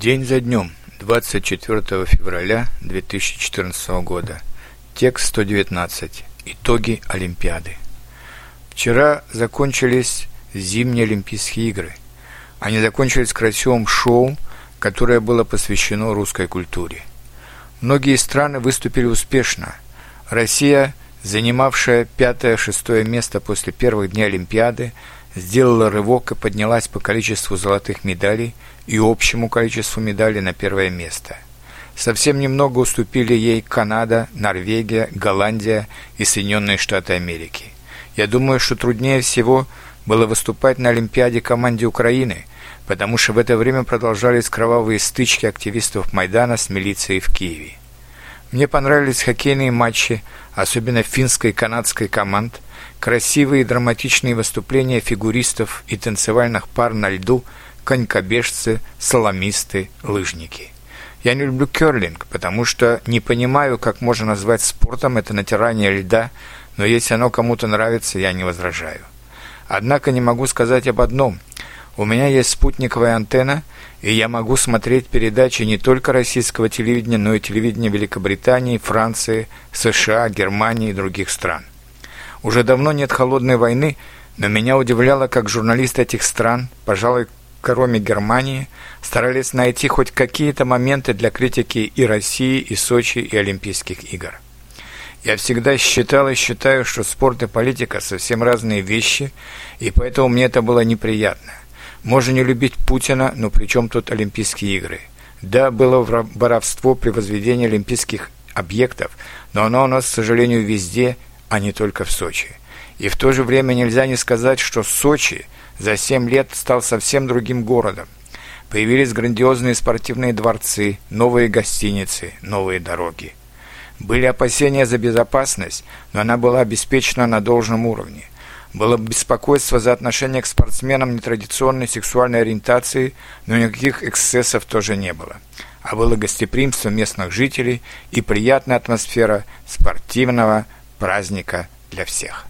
День за днем, 24 февраля 2014 года. Текст 119. Итоги Олимпиады. Вчера закончились зимние Олимпийские игры. Они закончились красивым шоу, которое было посвящено русской культуре. Многие страны выступили успешно. Россия, занимавшая пятое-шестое место после первых дней Олимпиады, сделала рывок и поднялась по количеству золотых медалей и общему количеству медалей на первое место. Совсем немного уступили ей Канада, Норвегия, Голландия и Соединенные Штаты Америки. Я думаю, что труднее всего было выступать на Олимпиаде команде Украины, потому что в это время продолжались кровавые стычки активистов Майдана с милицией в Киеве. Мне понравились хоккейные матчи, особенно финской и канадской команд, красивые и драматичные выступления фигуристов и танцевальных пар на льду, конькобежцы, соломисты, лыжники. Я не люблю керлинг, потому что не понимаю, как можно назвать спортом это натирание льда, но если оно кому-то нравится, я не возражаю. Однако не могу сказать об одном. У меня есть спутниковая антенна, и я могу смотреть передачи не только российского телевидения, но и телевидения Великобритании, Франции, США, Германии и других стран. Уже давно нет холодной войны, но меня удивляло, как журналисты этих стран, пожалуй, кроме Германии, старались найти хоть какие-то моменты для критики и России, и Сочи, и Олимпийских игр. Я всегда считал и считаю, что спорт и политика совсем разные вещи, и поэтому мне это было неприятно – можно не любить Путина, но при чем тут Олимпийские игры? Да, было воровство при возведении олимпийских объектов, но оно у нас, к сожалению, везде, а не только в Сочи. И в то же время нельзя не сказать, что Сочи за семь лет стал совсем другим городом. Появились грандиозные спортивные дворцы, новые гостиницы, новые дороги. Были опасения за безопасность, но она была обеспечена на должном уровне – было беспокойство за отношение к спортсменам нетрадиционной сексуальной ориентации, но никаких эксцессов тоже не было. А было гостеприимство местных жителей и приятная атмосфера спортивного праздника для всех.